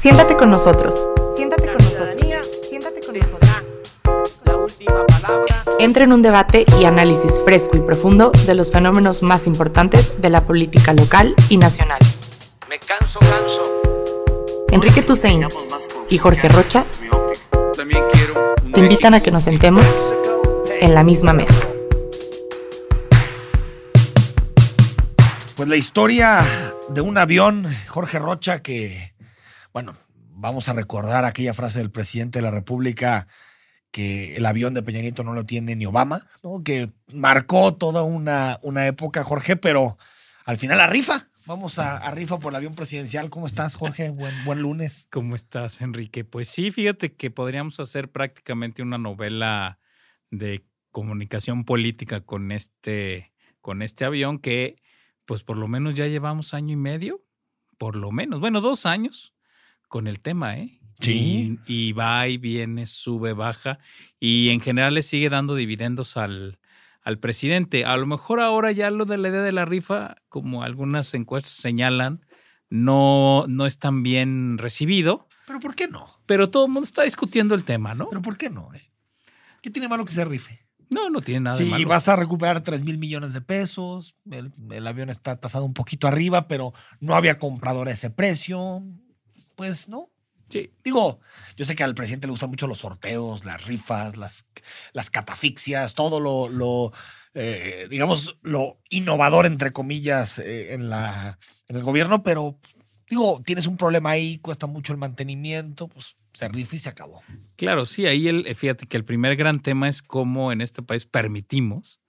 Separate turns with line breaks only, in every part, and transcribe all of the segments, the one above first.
Siéntate con nosotros. Siéntate con nosotros. Siéntate con nosotros.
La última palabra.
Entra en un debate y análisis fresco y profundo de los fenómenos más importantes de la política local y nacional.
Me canso, canso.
Enrique Tusein y Jorge Rocha te invitan a que nos sentemos en la misma mesa.
Pues la historia de un avión, Jorge Rocha, que, bueno, vamos a recordar aquella frase del presidente de la República que el avión de Peña Nieto no lo tiene ni Obama, ¿no? que marcó toda una, una época, Jorge, pero al final la rifa. Vamos a, rifa por el avión presidencial. ¿Cómo estás, Jorge? Buen, buen lunes.
¿Cómo estás, Enrique? Pues sí, fíjate que podríamos hacer prácticamente una novela de comunicación política con este, con este avión que, pues por lo menos ya llevamos año y medio, por lo menos, bueno, dos años con el tema, ¿eh?
Sí.
Y, y va y viene, sube, baja, y en general le sigue dando dividendos al, al presidente. A lo mejor ahora ya lo de la idea de la rifa, como algunas encuestas señalan, no, no es tan bien recibido,
Pero ¿por qué no?
pero todo el mundo está discutiendo el tema, ¿no?
¿Pero por qué no? eh? ¿Qué tiene malo que se rife?
No, no tiene nada de
Si
malo.
vas a recuperar 3 mil millones de pesos, el, el avión está tasado un poquito arriba, pero no había comprador a ese precio, pues no.
Sí.
Digo, yo sé que al presidente le gustan mucho los sorteos, las rifas, las, las catafixias, todo lo, lo, eh, digamos, lo innovador, entre comillas, eh, en, la, en el gobierno, pero digo, tienes un problema ahí, cuesta mucho el mantenimiento, pues se rifa y se acabó.
Claro, sí, ahí el, fíjate que el primer gran tema es cómo en este país permitimos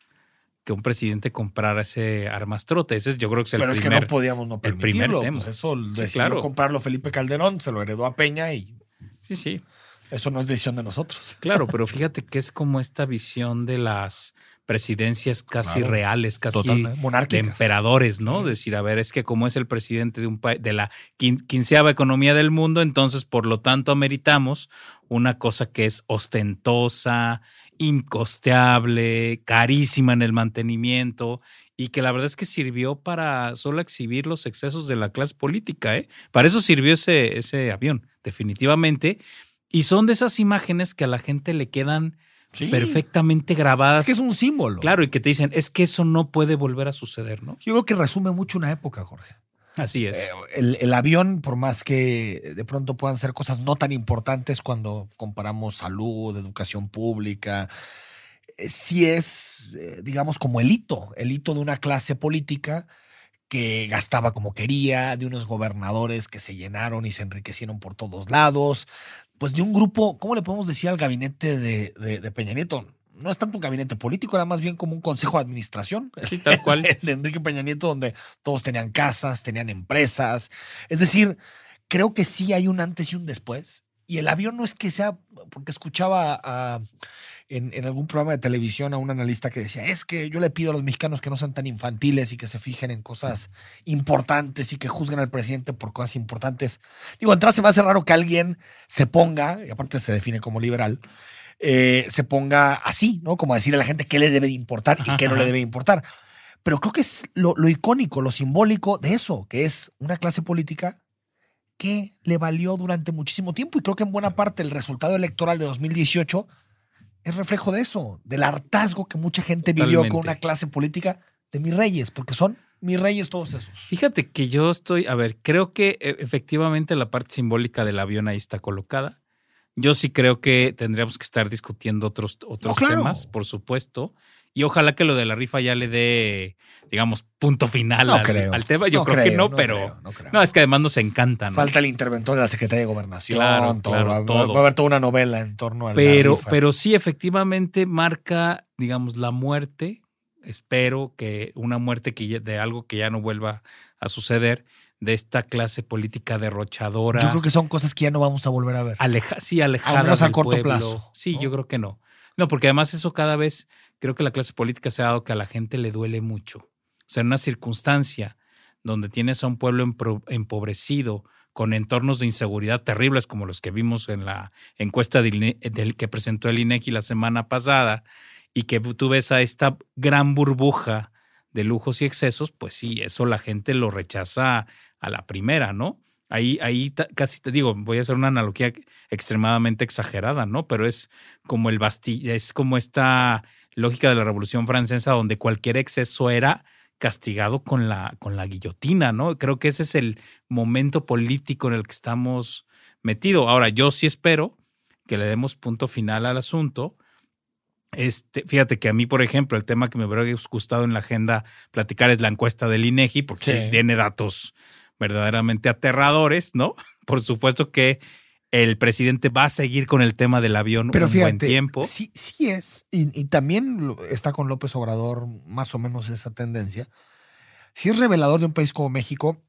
que un presidente comprara ese armastrote. Ese es, yo creo que es el
pero es que no podíamos no
el primer
permitirlo.
tema.
Pues eso decidió
claro.
comprarlo Felipe Calderón, se lo heredó a Peña y
Sí, sí,
eso no es decisión de nosotros.
claro, pero fíjate que es como esta visión de las presidencias casi
Claro,
reales, casi de emperadores, ¿no?
Sí.
Decir, a ver, es que como es el presidente de un país, de la quin- quinceava economía del mundo, entonces por lo tanto ameritamos una cosa que es ostentosa, incosteable, carísima en el mantenimiento y que la verdad es que sirvió para solo exhibir los excesos de la clase política, ¿eh? Para eso sirvió ese, ese avión, definitivamente. Y son de esas imágenes que a la gente le quedan
Sí.
perfectamente grabadas.
Es que es un símbolo.
Claro, y que te dicen, es que eso no puede volver a suceder, ¿no?
Yo creo que resume mucho una época, Jorge.
Así es.
Eh, el, avión, por más que de pronto puedan ser cosas no tan importantes cuando comparamos salud, educación pública, eh, sí es, eh, digamos, como el hito, el hito de una clase política que gastaba como quería, de unos gobernadores que se llenaron y se enriquecieron por todos lados, pues de un grupo, ¿cómo le podemos decir al gabinete de Peña Nieto? No es tanto un gabinete político, era más bien como un consejo de administración.
Sí, tal cual.
De Enrique Peña Nieto, donde todos tenían casas, tenían empresas. Es decir, creo que sí hay un antes y un después. Y el avión no es que sea, porque escuchaba a- en, en algún programa de televisión a un analista que decía, es que yo le pido a los mexicanos que no sean tan infantiles y que se fijen en cosas importantes y que juzguen al presidente por cosas importantes. Digo, entonces se me hace raro que alguien se ponga, y aparte se define como liberal, eh, se ponga así, ¿no? Como a decir a la gente qué le debe de importar y qué no le debe importar. Pero creo que es lo, lo icónico, lo simbólico de eso, que es una clase política que le valió durante muchísimo tiempo. Y creo que en buena parte el resultado electoral de 2018 es reflejo de eso, del hartazgo que mucha gente vivió con una clase política de mis reyes, porque son mis reyes todos esos.
Fíjate que yo estoy, a ver, creo que eh, efectivamente la parte simbólica del avión ahí está colocada. Yo sí creo que tendríamos que estar discutiendo otros, otros
claro.
temas, por supuesto. Y ojalá que lo de la rifa ya le dé, digamos, punto final
No
al,
creo.
al tema. Yo
No
creo, que
creo,
no,
no
pero.
creo, no creo.
No, es que además nos encanta, ¿no?
Falta el interventor de la Secretaría de Gobernación,
Claro,
todo,
claro,
va, va-
todo.
va a haber toda una novela en torno a la
Pero,
rifa.
pero sí, efectivamente marca, digamos, la muerte. Espero que una muerte que ya- de algo que ya no vuelva a suceder, de esta clase política derrochadora.
Yo creo que son cosas que ya no vamos a volver a ver.
aleja, sí, alejada
menos a
del
corto
pueblo.
plazo,
Sí,
¿no?
yo creo que no. No, porque además eso cada vez, creo que la clase política se ha dado que a la gente le duele mucho. O sea, en una circunstancia donde tienes a un pueblo empobrecido, con entornos de inseguridad terribles como los que vimos en la encuesta del, del que presentó el INEGI la semana pasada, y que tú ves a esta gran burbuja de lujos y excesos, pues sí, eso la gente lo rechaza a la primera, ¿no? Ahí, ahí casi te digo, voy a hacer una analogía extremadamente exagerada, ¿no? Pero es como el Bastilla, es como esta lógica de la Revolución Francesa donde cualquier exceso era castigado con la, con la guillotina, ¿no? Creo que ese es el momento político en el que estamos metidos. Ahora, yo sí espero que le demos punto final al asunto. Este, fíjate que a mí, por ejemplo, el tema que me hubiera gustado en la agenda platicar es la encuesta del INEGI, porque
Sí.
sí tiene datos verdaderamente aterradores, ¿no? Por supuesto que el presidente va a seguir con el tema del avión
Pero
un
fíjate,
buen tiempo.
sí, sí es, y, y también está con López Obrador más o menos esa tendencia. Sí es revelador de un país como México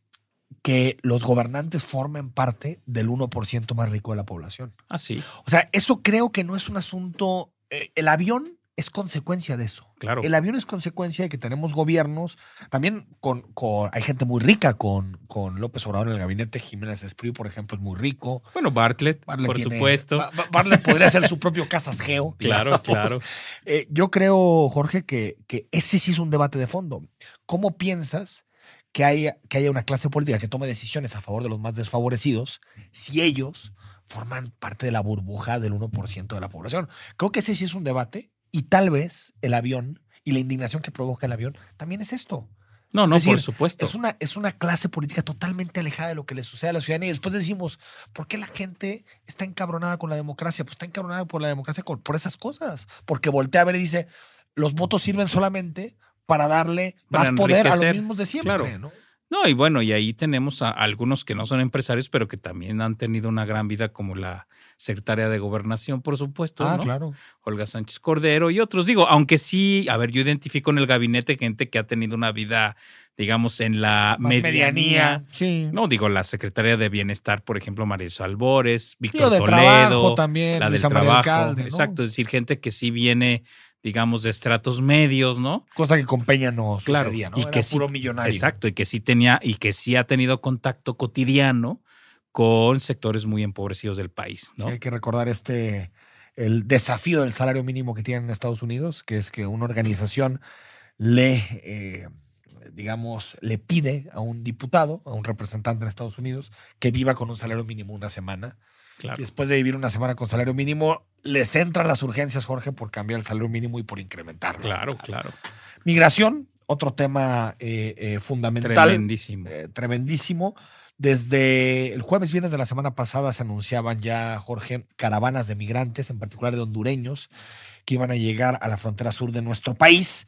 que los gobernantes formen parte del 1% más rico de la población.
Así,
O sea, eso creo que no es un asunto. eh, el avión es consecuencia de eso.
claro.
El avión es consecuencia de que tenemos gobiernos, también con, con hay gente muy rica con, con López Obrador en el gabinete. Jiménez Espriu, por ejemplo, es muy rico.
Bueno, Bartlett,
Bartlett
por
tiene-
supuesto.
Ba- Ba- Bartlett podría ser su propio Casas Geo.
Claro,
digamos.
claro.
Eh, yo creo, Jorge, que, que ese sí es un debate de fondo. ¿Cómo piensas que haya, que haya una clase política que tome decisiones a favor de los más desfavorecidos si ellos forman parte de la burbuja del 1% de la población? Creo que ese sí es un debate y tal vez el avión y la indignación que provoca el avión también es esto.
No, no,
decir,
por supuesto.
Es una, es una clase política totalmente alejada de lo que le sucede a la ciudadanía. Y después decimos, ¿por qué la gente está encabronada con la democracia? Pues está encabronada por la democracia con- por esas cosas. Porque voltea a ver y dice, los votos sirven solamente para darle
Para
más poder a los mismos de siempre.
claro.
¿no?
No, y bueno, y ahí tenemos a algunos que no son empresarios, pero que también han tenido una gran vida, como la secretaria de Gobernación, por supuesto, ¿no?
Ah, claro.
Olga Sánchez Cordero y otros. Digo, aunque sí, a ver, yo identifico en el gabinete gente que ha tenido una vida, digamos, en la
Más
medianía.
Sí.
No, digo, la secretaria de Bienestar, por ejemplo, María Albores,
Sí,
Víctor
de
Toledo,
trabajo también.
la del
Luisa
trabajo.
Alcalde, ¿no?
Exacto, es decir, gente que sí viene, digamos, de estratos medios, ¿no?
Cosa que con Peña no
Claro,
sucedía, ¿no?
y
Era
que sí-
puro millonario.
Exacto, y que sí tenía, y que sí ha tenido contacto cotidiano con sectores muy empobrecidos del país, ¿no?
Sí, hay que recordar este el desafío del salario mínimo que tienen en Estados Unidos, que es que una organización le, eh, digamos, le pide a un diputado, a un representante en Estados Unidos, que viva con un salario mínimo una semana.
Claro.
después de vivir una semana con salario mínimo, les entran las urgencias, Jorge, por cambiar el salario mínimo y por incrementarlo.
Claro, claro.
Migración, otro tema eh, eh, fundamental.
Tremendísimo.
Eh, tremendísimo. Desde el jueves, viernes de la semana pasada se anunciaban ya, Jorge, caravanas de migrantes, en particular de hondureños, que iban a llegar a la frontera sur de nuestro país.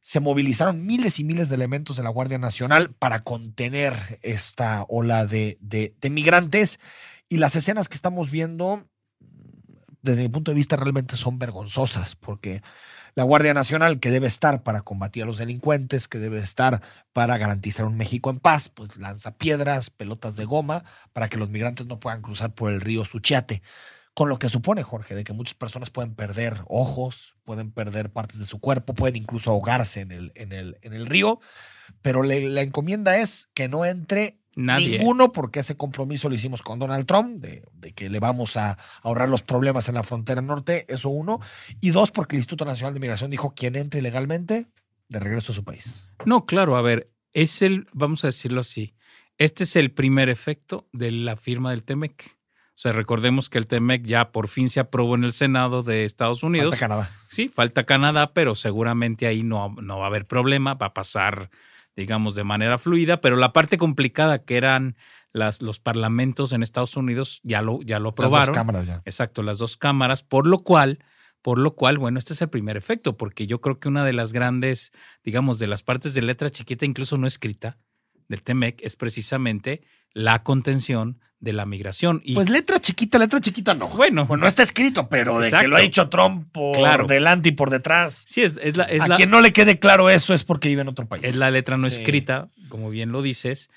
Se movilizaron miles y miles de elementos de la Guardia Nacional para contener esta ola de, de- de migrantes. Y las escenas que estamos viendo, desde mi punto de vista, realmente son vergonzosas, porque la Guardia Nacional, que debe estar para combatir a los delincuentes, que debe estar para garantizar un México en paz, pues lanza piedras, pelotas de goma, para que los migrantes no puedan cruzar por el río Suchiate. Con lo que supone, Jorge, de que muchas personas pueden perder ojos, pueden perder partes de su cuerpo, pueden incluso ahogarse en el, en el, en el río. Pero la encomienda es que no entre
Nadie.
Ninguno, porque ese compromiso lo hicimos con Donald Trump, de, de que le vamos a ahorrar los problemas en la frontera norte, eso uno. Y dos, porque el Instituto Nacional de Migración dijo quien entre ilegalmente, de regreso a su país.
No, claro, a ver, es el, vamos a decirlo así, este es el primer efecto de la firma del TEMEC. O sea, recordemos que el TEMEC ya por fin se aprobó en el Senado de Estados Unidos.
Falta Canadá.
Sí, falta Canadá, pero seguramente ahí no, no va a haber problema, va a pasar, digamos, de manera fluida, pero la parte complicada que eran las, los parlamentos en Estados Unidos ya lo, ya lo
Las dos
aprobaron.
cámaras ya.
Exacto, las dos cámaras, por lo cual, por lo cual, bueno, este es el primer efecto, porque yo creo que una de las grandes, digamos, de las partes de letra chiquita, incluso no escrita, del TEMEC, es precisamente la contención de la migración. Y
Pues letra chiquita, letra chiquita no.
bueno,
Bueno, no está escrito, pero de que lo ha dicho Trump por
Claro.
delante y por detrás.
sí, es, es la, es
a
la-
quien no le quede claro eso es porque vive en otro país.
es la letra no
Sí.
escrita, como bien lo dices,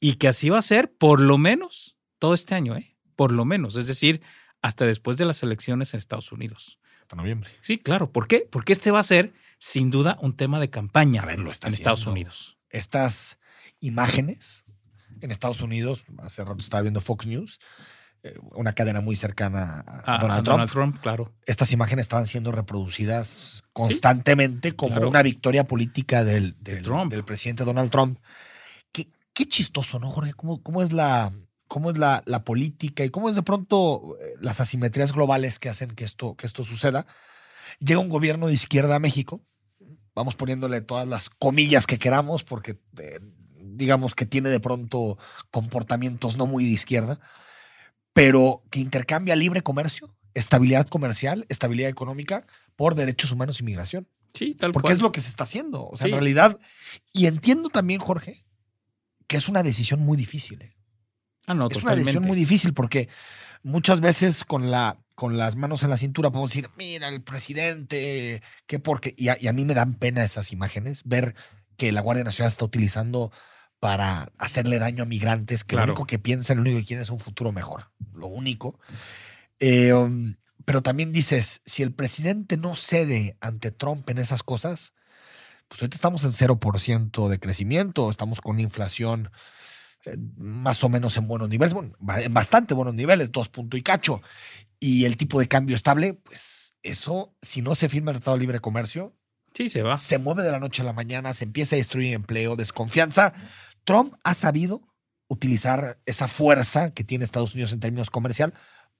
y que así va a ser por lo menos todo este año, ¿eh? Por lo menos, es decir, hasta después de las elecciones en Estados Unidos.
Hasta noviembre.
Sí, claro. ¿Por qué? Porque este va a ser, sin duda, un tema de campaña
A ver, lo está
en Estados. Unidos.
Estas imágenes en Estados Unidos, hace rato estaba viendo Fox News, eh, una cadena muy cercana a,
A- a
Donald, Trump.
Trump, claro.
Estas imágenes estaban siendo reproducidas constantemente como
claro.
una victoria política del, del,
Trump.
del presidente Donald Trump. Qué, qué chistoso, ¿no, Jorge? ¿Cómo, cómo es la, cómo es la, la política y cómo es de pronto eh, las asimetrías globales que hacen que esto, que esto suceda. Llega un gobierno de izquierda a México, vamos poniéndole todas las comillas que queramos, porque eh, digamos que tiene de pronto comportamientos no muy de izquierda, pero que intercambia libre comercio, estabilidad comercial, estabilidad económica por derechos humanos y migración.
Sí, tal
Porque
cual.
es lo que se está haciendo. O sea,
Sí.
en realidad, y entiendo también, Jorge, que es una decisión muy difícil. ¿eh?
Ah, no,
es una decisión muy difícil porque muchas veces con, la, con las manos en la cintura podemos decir, mira, el presidente, qué porque. Y a, y a mí me dan pena esas imágenes, ver que la Guardia Nacional está utilizando para hacerle daño a migrantes que
Claro.
lo único que piensan, lo único que quieren es un futuro mejor. Lo único. Eh, um, pero también dices, si el presidente no cede ante Trump en esas cosas, pues ahorita estamos en 0% de crecimiento, estamos con inflación eh, más o menos en buenos niveles, bueno, en bastante buenos niveles, dos punto y cacho, y el tipo de cambio estable, pues eso, si no se firma el Tratado de Libre Comercio,
Sí, se va.
se mueve de la noche a la mañana, se empieza a destruir empleo, desconfianza. Trump ha sabido utilizar esa fuerza que tiene Estados Unidos en términos comercial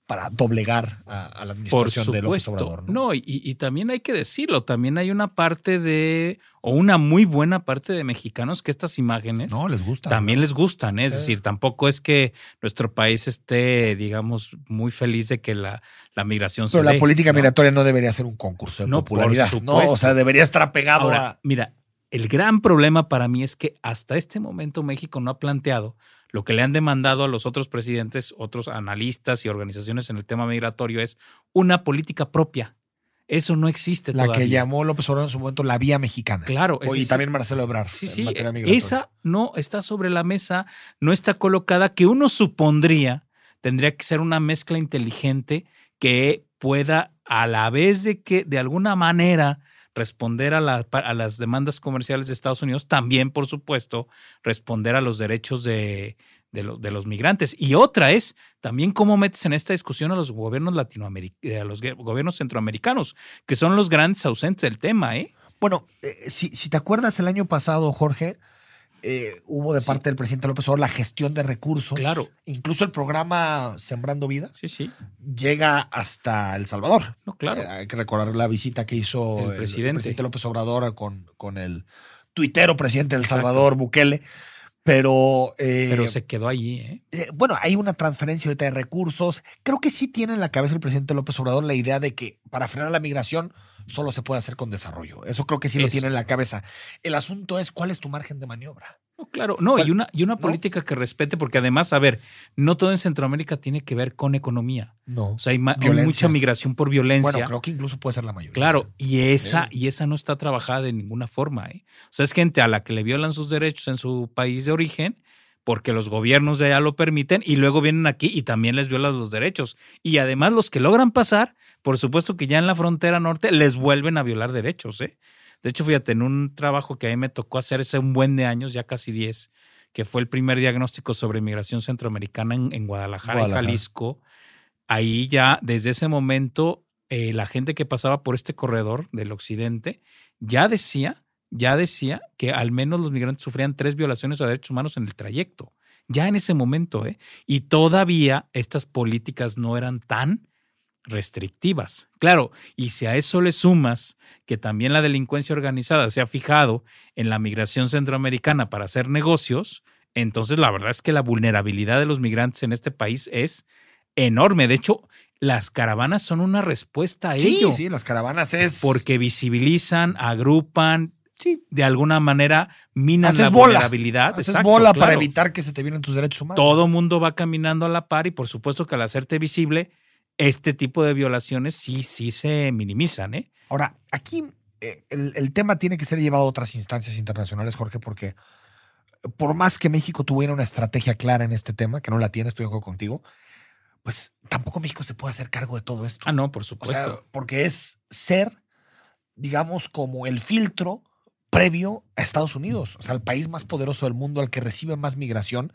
para doblegar a, a la
Por
administración de López. Obrador.
No, y, y también hay que decirlo, también hay una parte de, o una muy buena parte de mexicanos que estas imágenes
No, les gusta.
también
¿no?
les gustan. ¿eh? Es
Sí.
decir, tampoco es que nuestro país esté, digamos, muy feliz de que la, la migración
Pero
se
la
dé,
política migratoria no debería ser un concurso de
No, por
popularidad. No, o sea, debería estar apegado
Ahora,
a.
mira, el gran problema para mí es que hasta este momento México no ha planteado lo que le han demandado a los otros presidentes, otros analistas y organizaciones en el tema migratorio es una política propia. Eso no existe
La
todavía.
que llamó López Obrador en su momento la vía mexicana.
Claro, es
y también Marcelo Ebrard.
Sí, sí,
migratoria.
esa no está sobre la mesa, no está colocada, que uno supondría tendría que ser una mezcla inteligente que pueda a la vez de que de alguna manera responder a, la- a las demandas comerciales de Estados Unidos, también, por supuesto, responder a los derechos de, de, lo- de los migrantes. Y otra es también cómo metes en esta discusión a los gobiernos latinoamericanos, a los gobiernos centroamericanos, que son los grandes ausentes del tema, ¿eh?
Bueno, eh, si, si te acuerdas, el año pasado, Jorge, eh, hubo de
Sí.
parte del presidente López Obrador la gestión de recursos.
Claro.
Incluso el programa Sembrando Vida
Sí, sí,
llega hasta El Salvador.
no, claro.
Eh, hay que recordar la visita que hizo
El presidente.
López Obrador con, con el tuitero presidente de El
Exacto.
Salvador, Bukele. Pero, eh,
Pero se quedó allí,
bueno, hay una transferencia ahorita de recursos. Creo que sí tiene en la cabeza el presidente López Obrador la idea de que para frenar la migración solo se puede hacer con desarrollo. Eso creo que sí lo tiene en la cabeza. El asunto es cuál es tu margen de maniobra.
No, claro, no,
¿Cuál?
y una, y una
¿No?
política que respete, porque además, a ver, no todo en Centroamérica tiene que ver con economía.
No.
O sea, hay, mucha migración por violencia.
Bueno, creo que incluso puede ser la mayoría.
Claro, y esa,
Sí.
y esa no está trabajada de ninguna forma. ¿eh? O sea, es gente a la que le violan sus derechos en su país de origen porque los gobiernos de allá lo permiten y luego vienen aquí y también les violan los derechos. Y además los que logran pasar, por supuesto que ya en la frontera norte les vuelven a violar derechos. ¿eh? De hecho, fíjate, en un trabajo que a mí me tocó hacer hace un buen de años, ya casi 10, que fue el primer diagnóstico sobre migración centroamericana en, en Guadalajara,
Guadalajara.
en Jalisco, ahí ya desde ese momento eh, la gente que pasaba por este corredor del occidente ya decía, ya decía que al menos los migrantes sufrían tres violaciones a derechos humanos en el trayecto. Ya en ese momento, ¿eh? Y todavía estas políticas no eran tan restrictivas. Claro, y si a eso le sumas que también la delincuencia organizada se ha fijado en la migración centroamericana para hacer negocios, entonces la verdad es que la vulnerabilidad de los migrantes en este país es enorme. De hecho, las caravanas son una respuesta a
Sí,
ello.
sí, las caravanas es.
Porque visibilizan, agrupan,
Sí.
de alguna manera minan
Haces
la
bola.
vulnerabilidad.
Haces
Exacto,
bola para evitar que se te violen tus derechos humanos.
Todo mundo va caminando a la par y por supuesto que al hacerte visible, este tipo de violaciones sí, sí se minimizan, ¿eh?
Ahora, aquí eh, el, el tema tiene que ser llevado a otras instancias internacionales, Jorge, porque por más que México tuviera una estrategia clara en este tema, que no la tiene, estoy de acuerdo contigo, pues tampoco México se puede hacer cargo de todo esto.
Ah, no, por
O sea,
supuesto.
porque es ser, digamos, como el filtro previo a Estados Unidos, o sea, el país más poderoso del mundo, al que recibe más migración.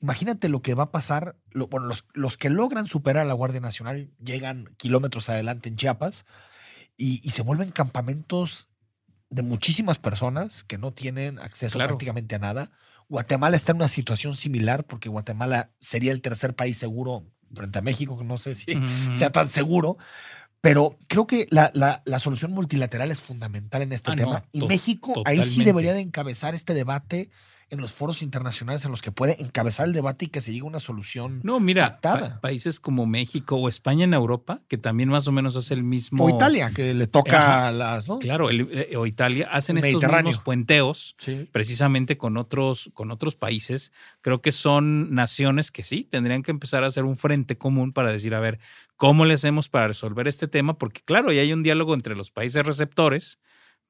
Imagínate lo que va a pasar. lo- bueno, los, los que logran superar a la Guardia Nacional llegan kilómetros adelante en Chiapas y, y se vuelven campamentos de muchísimas personas que no tienen acceso
Claro.
prácticamente a nada. Guatemala está en una situación similar porque Guatemala sería el tercer país seguro frente a México, que no sé si sea tan seguro. Pero creo que la, la- la solución multilateral es fundamental en este
Ah,
tema.
no,
y México ahí sí debería de encabezar este debate en los foros internacionales en los que puede encabezar el debate y que se llegue a una solución.
No, mira, pa- países como México o España en Europa, que también más o menos hace el mismo.
O Italia, que le toca
Ajá.
a las, ¿no?
Claro, el- eh, o Italia hacen estos mismos puenteos
Sí.
precisamente con otros, con otros países. Creo que son naciones que sí tendrían que empezar a hacer un frente común para decir, a ver, ¿cómo le hacemos para resolver este tema? Porque claro, ya hay un diálogo entre los países receptores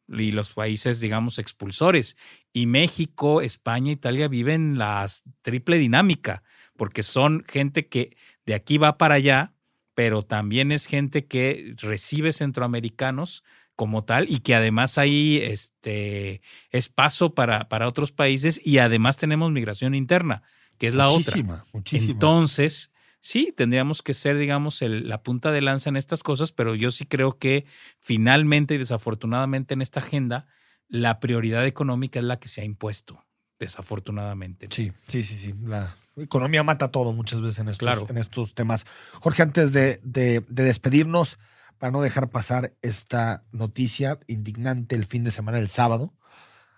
y los países, digamos, expulsores. Y México, España, Italia viven la triple dinámica, porque son gente que de aquí va para allá, pero también es gente que recibe centroamericanos como tal y que además ahí este, es paso para, para otros países y además tenemos migración interna, que es la otra.
muchísima, muchísima.
Entonces, sí, tendríamos que ser, digamos, el- la punta de lanza en estas cosas, pero yo sí creo que finalmente y desafortunadamente en esta agenda, la prioridad económica es la que se ha impuesto, desafortunadamente.
Sí, sí, sí, sí. La economía mata todo muchas veces en estos,
Claro.
en estos temas. Jorge, antes de, de- de despedirnos, para no dejar pasar esta noticia indignante el fin de semana, el sábado,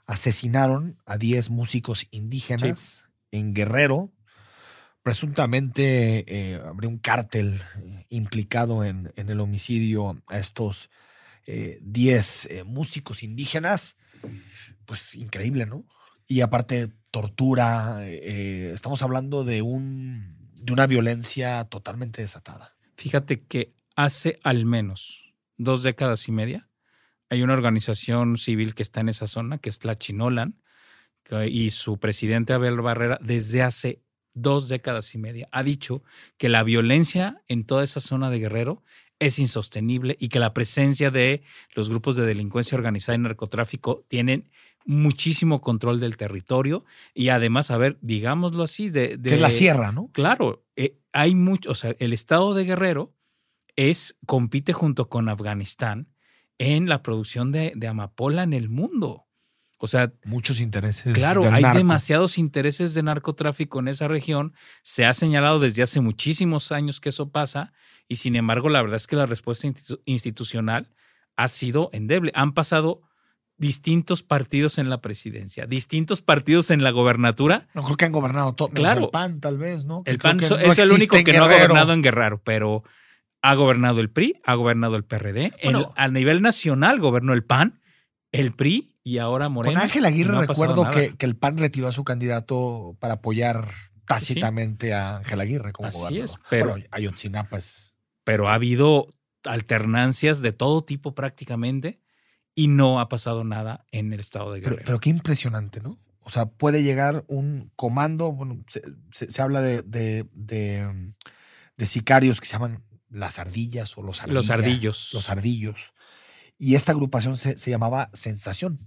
asesinaron a 10 músicos indígenas en Guerrero. Presuntamente eh, habría un cártel eh, implicado en, el homicidio a estos eh, 10 eh, músicos indígenas. Pues increíble, ¿no? Y aparte, tortura. estamos hablando de, de una violencia totalmente desatada.
Fíjate que hace al menos dos décadas y media hay una organización civil que está en esa zona, que es la Chinolan, y su presidente Abel Barrera, desde hace dos décadas y media, ha dicho que la violencia en toda esa zona de Guerrero es insostenible y que la presencia de los grupos de delincuencia organizada y narcotráfico tienen muchísimo control del territorio y además, a ver, digámoslo así, de, de
Que es la sierra, ¿no?
Claro, eh, hay mucho, o sea, el estado de Guerrero es, compite junto con Afganistán en la producción de, de amapola en el mundo. O sea,
Muchos intereses.
claro,
del
hay
narco.
demasiados intereses de narcotráfico en esa región. Se ha señalado desde hace muchísimos años que eso pasa y sin embargo la verdad es que la respuesta institu- institucional ha sido endeble. Han pasado distintos partidos en la presidencia, distintos partidos en la gobernatura
No creo que han gobernado todo.
Claro.
El PAN, tal vez, ¿no?
El PAN
que
so-
no
es el único que no ha gobernado en Guerrero, pero ha gobernado el PRI, ha gobernado el PRD. En-
Bueno.
a nivel nacional gobernó el PAN, el PRI y ahora Moreno.
Con Ángel Aguirre
No
recuerdo que, que el PAN retiró a su candidato para apoyar tácitamente a Ángel Aguirre como
Así
gobernador.
es, pero-
Bueno, Ayotzinapa es-
Pero ha habido alternancias de todo tipo prácticamente y no ha pasado nada en el estado de
Pero,
Guerrero.
pero qué impresionante, ¿no? O sea, puede llegar un comando, bueno, se, se- se habla de, de, de, de sicarios que se llaman las ardillas o los ardillas.
Los ardillos.
Los ardillos. Y esta agrupación se, se llamaba Sensación.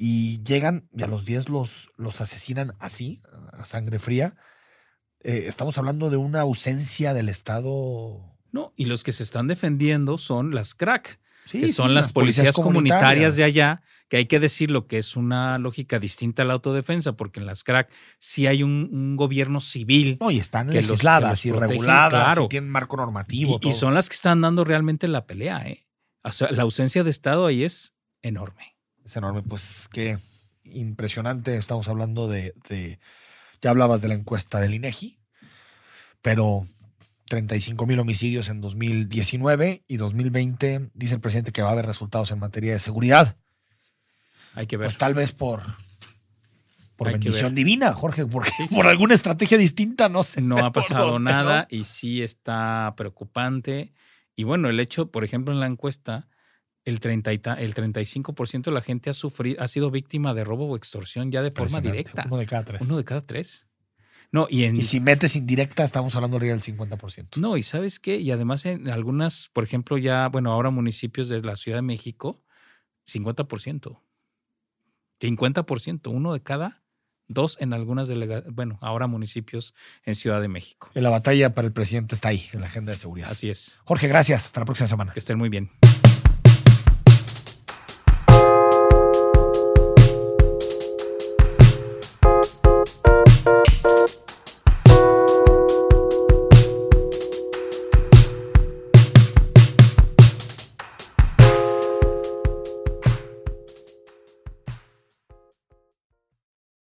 Y llegan y a los 10 los, los asesinan así, a sangre fría. Eh, estamos hablando de una ausencia del Estado.
No, y los que se están defendiendo son las crack,
Sí,
que
sí,
son las, policías, comunitarias de allá, que hay que decirlo que es una lógica distinta a la autodefensa, porque en las crack sí hay un, un gobierno civil
No, y están
que los-
legisladas y
protegen,
reguladas,
claro.
y tienen marco
y,
normativo.
y
todo.
son las que están dando realmente la pelea. ¿eh? O sea, la ausencia de Estado ahí es enorme.
Es enorme, pues qué impresionante. Estamos hablando de, de- ya hablabas de la encuesta del INEGI, pero 35 mil homicidios en 2019 y 2020, dice el presidente que va a haber resultados en materia de seguridad.
Hay que ver.
Pues tal vez por, por
Hay
bendición divina, Jorge, porque
Sí, sí.
por alguna estrategia distinta, no sé.
No ha pasado
dónde,
nada
¿no?
y sí está preocupante. Y bueno, el hecho, por ejemplo, en la encuesta, el, 30 y ta- el 35% de la gente ha sufrido, ha sido víctima de robo o extorsión ya de forma directa.
Uno de cada tres.
Uno de cada tres. No, y en
Y si metes indirecta, estamos hablando arriba del 50%.
no, y sabes qué, y además en algunas, por ejemplo, ya, bueno, ahora municipios de la Ciudad de México, 50%. 50%, uno de cada dos en algunas delegaciones, bueno, ahora municipios en Ciudad de México.
La batalla para el presidente está ahí, en la agenda de seguridad.
Así es.
Jorge, gracias. Hasta la próxima semana.
Que estén muy bien.